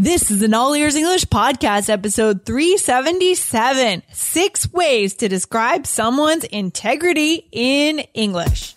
This is an All Ears English podcast, episode 377. Six ways to describe someone's integrity in English.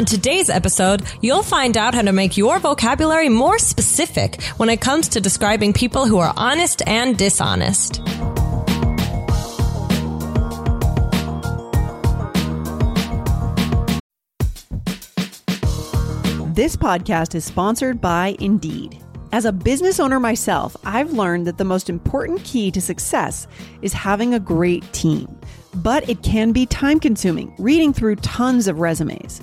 On today's episode, you'll find out how to make your vocabulary more specific when it comes to describing people who are honest and dishonest. This podcast is sponsored by Indeed. As a business owner myself, I've learned that the most important key to success is having a great team. But it can be time consuming reading through tons of resumes.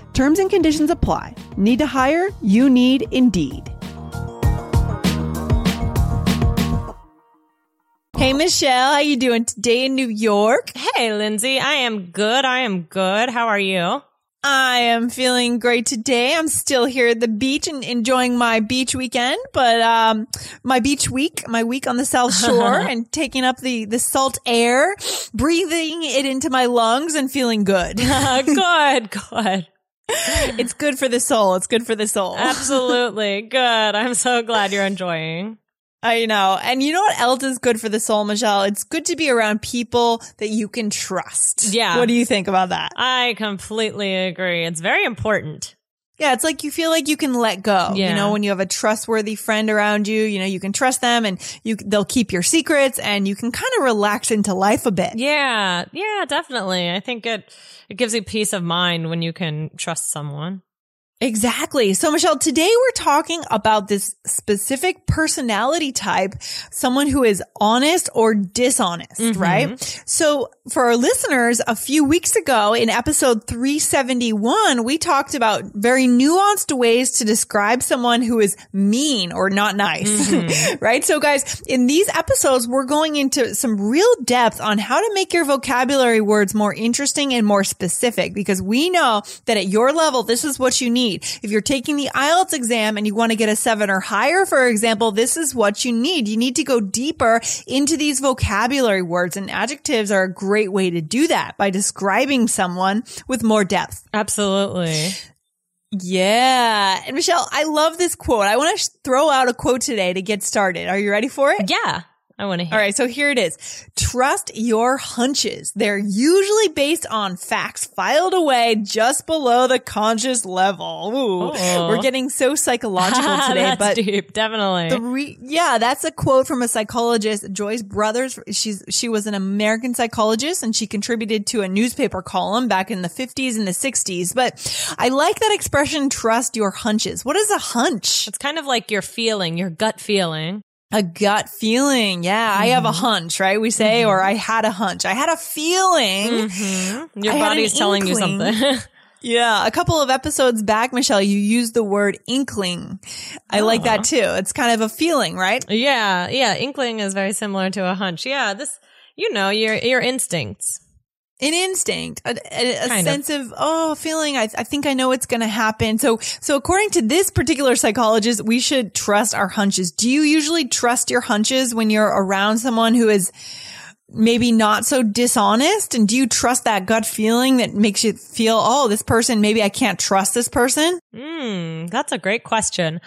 Terms and conditions apply. Need to hire? You need Indeed. Hey Michelle, how you doing today in New York? Hey, Lindsay, I am good. I am good. How are you? I am feeling great today. I'm still here at the beach and enjoying my beach weekend, but um my beach week, my week on the South Shore and taking up the the salt air, breathing it into my lungs and feeling good. good, good. it's good for the soul. It's good for the soul. Absolutely. Good. I'm so glad you're enjoying. I know. And you know what else is good for the soul, Michelle? It's good to be around people that you can trust. Yeah. What do you think about that? I completely agree. It's very important. Yeah, it's like you feel like you can let go. Yeah. You know, when you have a trustworthy friend around you, you know, you can trust them and you they'll keep your secrets and you can kind of relax into life a bit. Yeah. Yeah, definitely. I think it it gives you peace of mind when you can trust someone. Exactly. So Michelle, today we're talking about this specific personality type, someone who is honest or dishonest, mm-hmm. right? So for our listeners, a few weeks ago in episode 371, we talked about very nuanced ways to describe someone who is mean or not nice, mm-hmm. right? So guys, in these episodes, we're going into some real depth on how to make your vocabulary words more interesting and more specific because we know that at your level, this is what you need. If you're taking the IELTS exam and you want to get a seven or higher, for example, this is what you need. You need to go deeper into these vocabulary words and adjectives are a great way to do that by describing someone with more depth. Absolutely. Yeah. And Michelle, I love this quote. I want to throw out a quote today to get started. Are you ready for it? Yeah. I want to hear. All right, so here it is. Trust your hunches. They're usually based on facts filed away just below the conscious level. Ooh, Oh. we're getting so psychological today, but deep, definitely. the re- yeah, that's a quote from a psychologist, Joyce Brothers. She's she was an American psychologist and she contributed to a newspaper column back in the 50s and the 60s. But I like that expression trust your hunches. What is a hunch? it's kind of like your feeling, your gut feeling. A gut feeling. Yeah, I have a mm-hmm. hunch, right? We say or mm-hmm. I had a hunch. I had a feeling. Mm-hmm. Your I body's an telling you something. Yeah, a couple of episodes back, Michelle, you used the word inkling. I like that oh. too. It's kind of a feeling, right? yeah, yeah. Inkling is very similar to a hunch. Yeah, this, you know, your your instincts. An instinct, a, a, a Kind of. sense of, oh, feeling. I, I think I know what's going to happen. So, so according to this particular psychologist, we should trust our hunches. Do you usually trust your hunches when you're around someone who is maybe not so dishonest? And do you trust that gut feeling that makes you feel, oh, this person, maybe I can't trust this person? Hmm, that's a great question.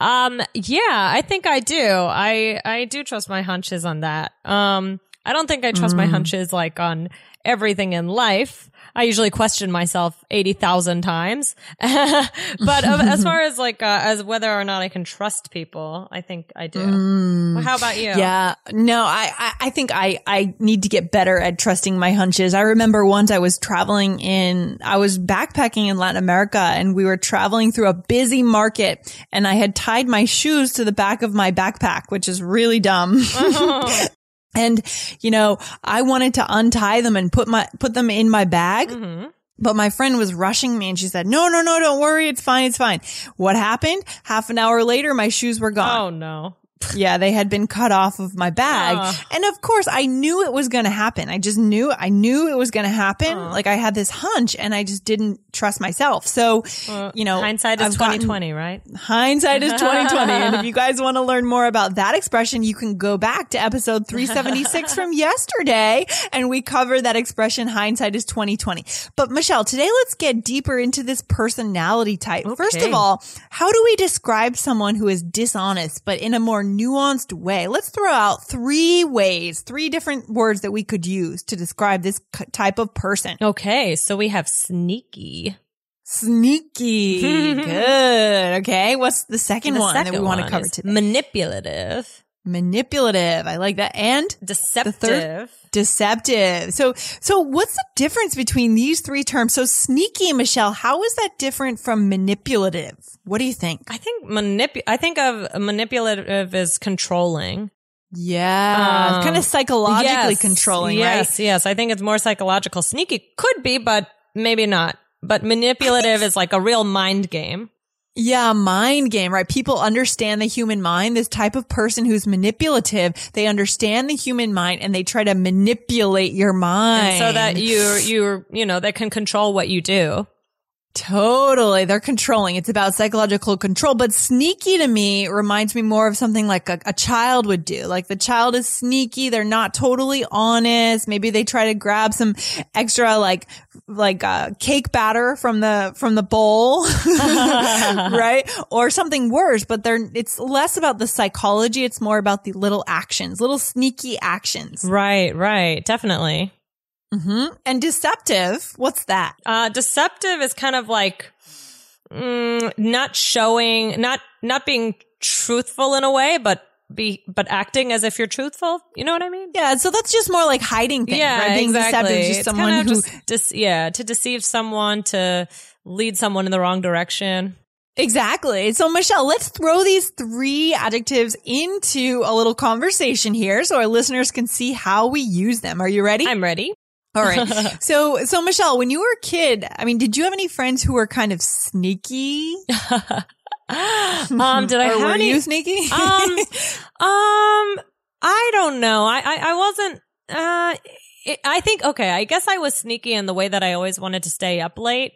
Um, yeah, I think I do. I, I do trust my hunches on that. Um, I don't think I trust mm. my hunches like on everything in life. I usually question myself 80,000 times. but as far as like, uh, as whether or not I can trust people, I think I do. Mm, well, how about you? Yeah. No, I, I, I think I, I need to get better at trusting my hunches. I remember once I was traveling in, I was backpacking in Latin America and we were traveling through a busy market and I had tied my shoes to the back of my backpack, which is really dumb. Oh. And, you know, I wanted to untie them and put my, put them in my bag. Mm-hmm. But my friend was rushing me and she said, no, no, no, don't worry. It's fine. It's fine. What happened? Half an hour later, my shoes were gone. Oh no yeah, they had been cut off of my bag. And of course, I knew it was going to happen. I just knew, I knew it was going to happen. Like I had this hunch and I just didn't trust myself. So, uh, you know, hindsight is 2020, right? Hindsight is 2020. and if you guys want to learn more about that expression, you can go back to episode 376 from yesterday and we cover that expression hindsight is 2020. But Michelle, today let's get deeper into this personality type. Okay. First of all, how do we describe someone who is dishonest, but in a more nuanced way. Let's throw out three ways, three different words that we could use to describe this type of person. Okay. So we have sneaky. Sneaky. Good. Okay. What's the second the one second that we want to cover today? Manipulative. Manipulative. I like that. And deceptive. Deceptive. So, so what's the difference between these three terms? So sneaky, Michelle, how is that different from manipulative? What do you think? I think manip, I think of manipulative as controlling. Yeah. Um, kind of psychologically yes, controlling, yes, right? Yes. I think it's more psychological. Sneaky could be, but maybe not. But manipulative is like a real mind game. Yeah, mind game, right? People understand the human mind. This type of person who's manipulative, they understand the human mind and they try to manipulate your mind. And so that you, you, you know, they can control what you do. Totally. They're controlling. It's about psychological control. But sneaky to me reminds me more of something like a, a, child would do. Like the child is sneaky. They're not totally honest. Maybe they try to grab some extra like, like, uh, cake batter from the, from the bowl. right? Or something worse, but they're, it's less about the psychology. It's more about the little actions, little sneaky actions. Right. Right. Definitely. Mm-hmm. And deceptive, what's that? Uh, deceptive is kind of like mm, not showing, not not being truthful in a way, but be but acting as if you're truthful. You know what I mean? Yeah. So that's just more like hiding things. Yeah, right? Being exactly. deceptive, just someone who, just, yeah, to deceive someone, to lead someone in the wrong direction. Exactly. So Michelle, let's throw these three adjectives into a little conversation here so our listeners can see how we use them. Are you ready? I'm ready. All right. So, so Michelle, when you were a kid, I mean, did you have any friends who were kind of sneaky? um, did I or have were any? you sneaky? um, um, I don't know. I, I, I wasn't, uh, it, I think, okay, I guess I was sneaky in the way that I always wanted to stay up late.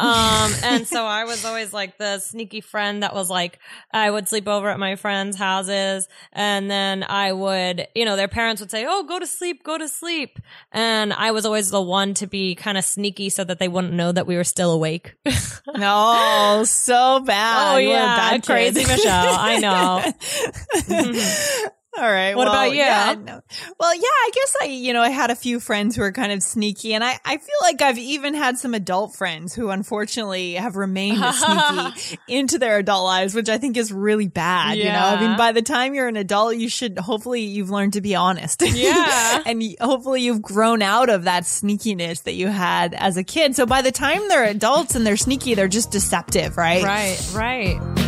Um, and so I was always like the sneaky friend that was like, I would sleep over at my friends' houses and then I would, you know, their parents would say, Oh, go to sleep, go to sleep. And I was always the one to be kind of sneaky so that they wouldn't know that we were still awake. no, so bad. Oh yeah, crazy Michelle. I know. All right. What well, about you? Yeah, no. Well, yeah, I guess I, you know, I had a few friends who are kind of sneaky and I, I feel like I've even had some adult friends who unfortunately have remained sneaky into their adult lives, which I think is really bad. Yeah. You know, I mean, by the time you're an adult, you should, hopefully you've learned to be honest. Yeah. and hopefully you've grown out of that sneakiness that you had as a kid. So by the time they're adults and they're sneaky, they're just deceptive, right? Right, right.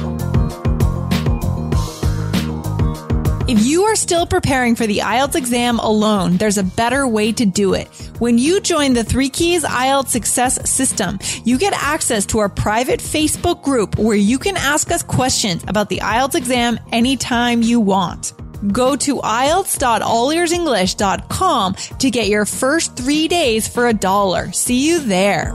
If you are still preparing for the IELTS exam alone, there's a better way to do it. When you join the Three Keys IELTS Success System, you get access to our private Facebook group where you can ask us questions about the IELTS exam anytime you want. Go to IELTS.allearsenglish.com to get your first three days for a dollar. See you there.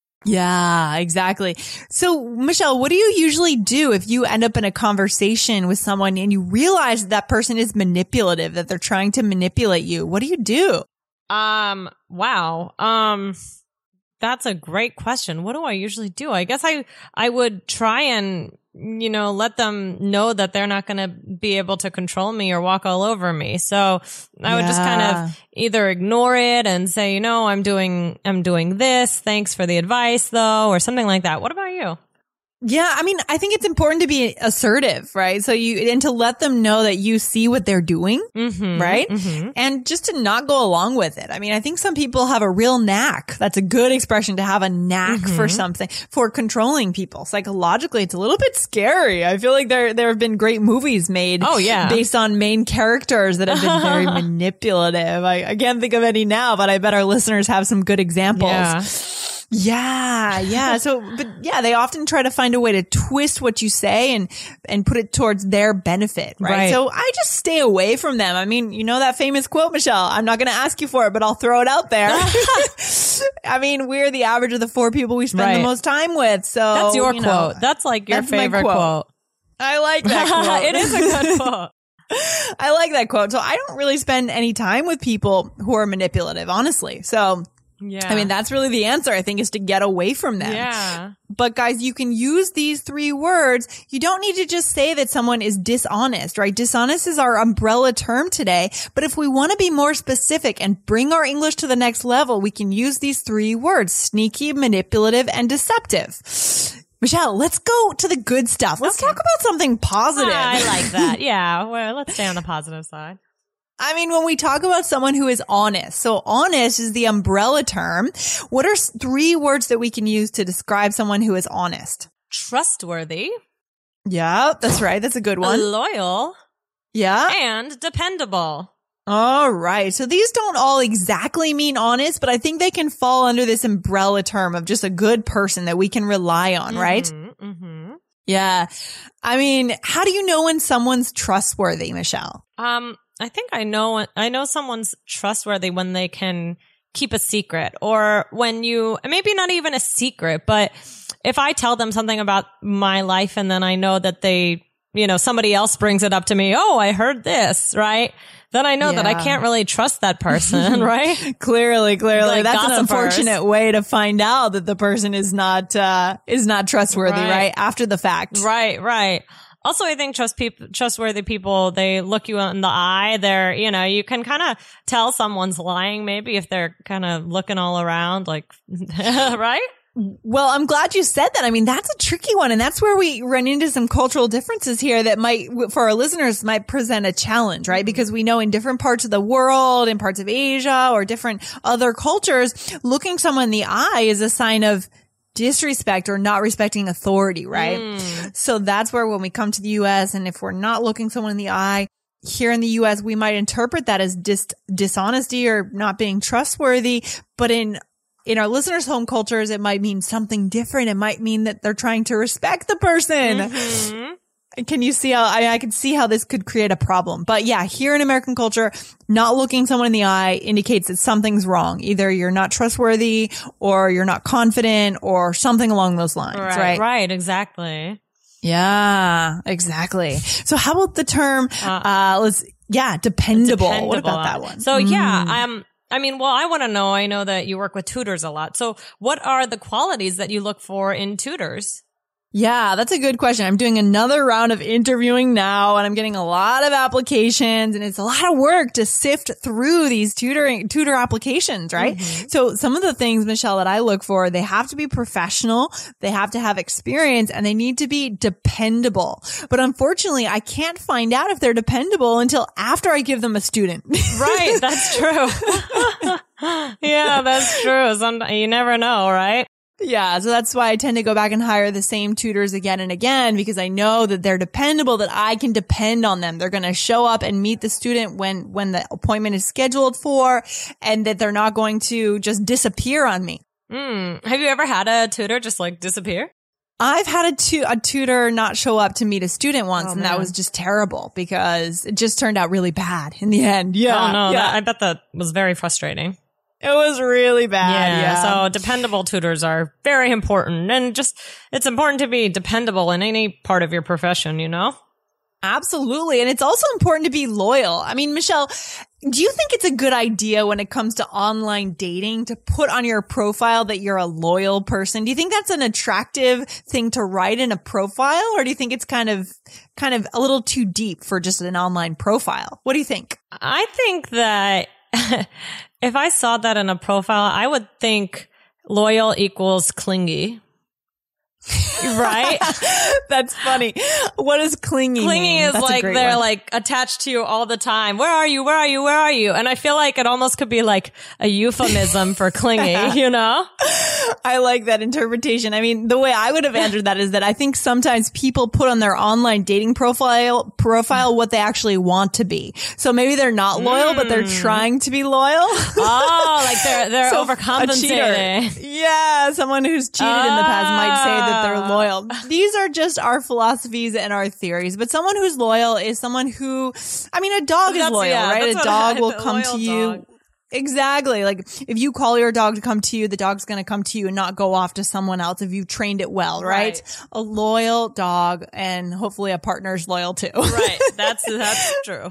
Yeah, exactly. So, Michelle, what do you usually do if you end up in a conversation with someone and you realize that, that person is manipulative, that they're trying to manipulate you? What do you do? Um, wow. Um, that's a great question. What do I usually do? I guess I, I would try and you know, let them know that they're not going to be able to control me or walk all over me. So I would just kind of either ignore it and say, you know, I'm doing, I'm doing this. Thanks for the advice though, or something like that. What about you? Yeah, I mean, I think it's important to be assertive, right? So you, and to let them know that you see what they're doing, mm-hmm, right? Mm-hmm. And just to not go along with it. I mean, I think some people have a real knack. That's a good expression to have a knack mm-hmm. for something, for controlling people. Psychologically, it's a little bit scary. I feel like there, there have been great movies made. Oh, yeah. Based on main characters that have been very manipulative. I, I can't think of any now, but I bet our listeners have some good examples. Yeah. Yeah, yeah. So, but yeah, they often try to find a way to twist what you say and and put it towards their benefit, right? right? So I just stay away from them. I mean, you know that famous quote, Michelle. I'm not going to ask you for it, but I'll throw it out there. I mean, we're the average of the four people we spend right. the most time with. So that's your you quote. Know, that's like your that's favorite quote. quote. I like that quote. it is a good quote. I like that quote. So I don't really spend any time with people who are manipulative, honestly. So yeah. I mean, that's really the answer, I think, is to get away from them. Yeah. But guys, you can use these three words. You don't need to just say that someone is dishonest, right? Dishonest is our umbrella term today. But if we want to be more specific and bring our English to the next level, we can use these three words, sneaky, manipulative, and deceptive. Michelle, let's go to the good stuff. Let's okay. talk about something positive. Ah, I like that. Yeah. Well, let's stay on the positive side. I mean, when we talk about someone who is honest, so honest is the umbrella term. What are three words that we can use to describe someone who is honest? Trustworthy. Yeah, that's right. That's a good one. Loyal. Yeah. And dependable. All right. So these don't all exactly mean honest, but I think they can fall under this umbrella term of just a good person that we can rely on, right? Mm-hmm, mm-hmm. Yeah. I mean, how do you know when someone's trustworthy, Michelle? Um, I think I know, I know someone's trustworthy when they can keep a secret or when you, maybe not even a secret, but if I tell them something about my life and then I know that they, you know, somebody else brings it up to me. Oh, I heard this, right? Then I know yeah. that I can't really trust that person, right? clearly, clearly. Like That's an unfortunate way to find out that the person is not, uh, is not trustworthy, right? right? After the fact. Right, right. Also, I think trust people, trustworthy people, they look you in the eye. They're, you know, you can kind of tell someone's lying maybe if they're kind of looking all around, like, right? Well, I'm glad you said that. I mean, that's a tricky one. And that's where we run into some cultural differences here that might, for our listeners, might present a challenge, right? Mm-hmm. Because we know in different parts of the world, in parts of Asia or different other cultures, looking someone in the eye is a sign of disrespect or not respecting authority, right? Mm. So that's where when we come to the US and if we're not looking someone in the eye, here in the US, we might interpret that as dis- dishonesty or not being trustworthy. But in, in our listeners' home cultures, it might mean something different. It might mean that they're trying to respect the person. Mm-hmm. Can you see how I, I can see how this could create a problem? But yeah, here in American culture, not looking someone in the eye indicates that something's wrong. Either you're not trustworthy or you're not confident or something along those lines, right? Right, right exactly. Yeah, exactly. So how about the term, uh, uh let's, yeah, dependable. dependable. What about that one? So mm. yeah, um, I mean, well, I want to know, I know that you work with tutors a lot. So what are the qualities that you look for in tutors? Yeah, that's a good question. I'm doing another round of interviewing now and I'm getting a lot of applications and it's a lot of work to sift through these tutoring, tutor applications, right? Mm-hmm. So some of the things, Michelle, that I look for, they have to be professional. They have to have experience and they need to be dependable. But unfortunately, I can't find out if they're dependable until after I give them a student. right. That's true. yeah, that's true. Some, you never know, right? Yeah, so that's why I tend to go back and hire the same tutors again and again because I know that they're dependable, that I can depend on them. They're going to show up and meet the student when, when the appointment is scheduled for and that they're not going to just disappear on me. Mm. Have you ever had a tutor just like disappear? I've had a, tu- a tutor not show up to meet a student once Oh, and man. that was just terrible because it just turned out really bad in the end. Yeah. oh no, yeah. that, I bet that was very frustrating. It was really bad. Yeah. So dependable tutors are very important and just, it's important to be dependable in any part of your profession, you know? Absolutely. And it's also important to be loyal. I mean, Michelle, do you think it's a good idea when it comes to online dating to put on your profile that you're a loyal person? Do you think that's an attractive thing to write in a profile or do you think it's kind of, kind of a little too deep for just an online profile? What do you think? I think that if I saw that in a profile, I would think loyal equals clingy. Right? That's funny. What is clingy Clingy mean? is That's like they're one. like attached to you all the time. Where are you? Where are you? Where are you? And I feel like it almost could be like a euphemism for clingy, you know? I like that interpretation. I mean, the way I would have answered that is that I think sometimes people put on their online dating profile profile what they actually want to be. So maybe they're not loyal, but they're hmm. trying to be loyal. Oh, like they're they're So, overcompensating. Yeah, someone who's cheated in the past might say that they're Ah. loyal. These are just our philosophies and our theories. But someone who's loyal is someone who, I mean, a dog is loyal, yeah, right? A dog I- will come to you. dog. Exactly. Like if you call your dog to come to you, the dog's going to come to you and not go off to someone else if you've trained it well, right? Right. A loyal dog and hopefully a partner's loyal too. Right. That's that's true.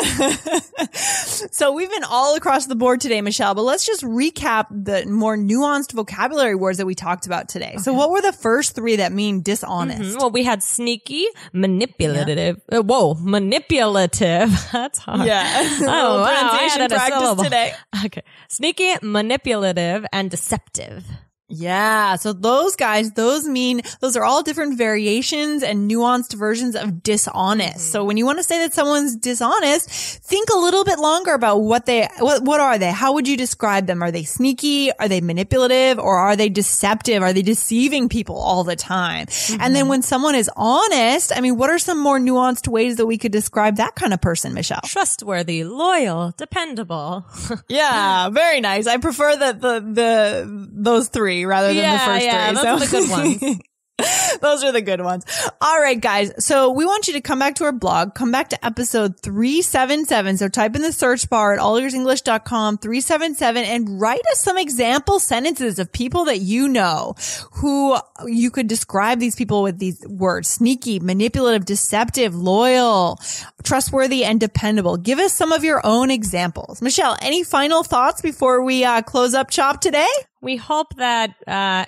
so we've been all across the board today, Michelle, but let's just recap the more nuanced vocabulary words that we talked about today. So what were the first three that mean dishonest? well, we had sneaky, manipulative. Uh, whoa, manipulative. That's hard. Yeah. Oh, wow. I a practice syllable. today. Okay. Sneaky, manipulative, and deceptive. Yeah. So those guys, those mean, those are all different variations and nuanced versions of dishonest. So when you want to say that someone's dishonest, think a little bit longer about what they, what, what are they? How would you describe them? Are they sneaky? Are they manipulative or are they deceptive? Are they deceiving people all the time? And then mm-hmm. when someone is honest, I mean, what are some more nuanced ways that we could describe that kind of person, Michelle? Trustworthy, loyal, dependable. Yeah, very nice. I prefer the the the those three rather than the first yeah, three. are the good ones. those are the good ones. All right, guys. So we want you to come back to our blog, come back to episode 377. So type in the search bar at allearsenglish.com 377 and write us some example sentences of people that you know who you could describe these people with these words. Sneaky, manipulative, deceptive, loyal, trustworthy, and dependable. Give us some of your own examples. Michelle, any final thoughts before we uh, close up shop today? we hope that, uh,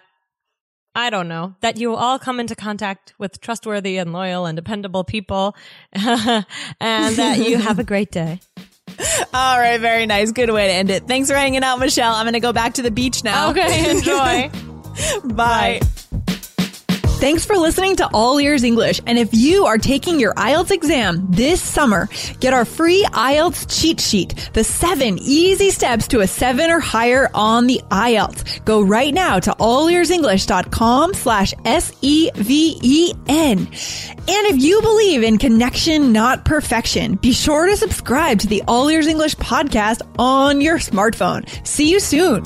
I don't know, that you will all come into contact with trustworthy and loyal and dependable people and that you have a great day. All right, very nice. Good way to end it. Thanks for hanging out, Michelle. I'm going to go back to the beach now. Okay, enjoy. Bye. Thanks for listening to All Ears English. And if you are taking your IELTS exam this summer, get our free IELTS cheat sheet, the seven easy steps to a seven or higher on the IELTS. Go right now to allearsenglish.com slash S-E-V-E-N. And if you believe in connection, not perfection, be sure to subscribe to the All Ears English podcast on your smartphone. See you soon.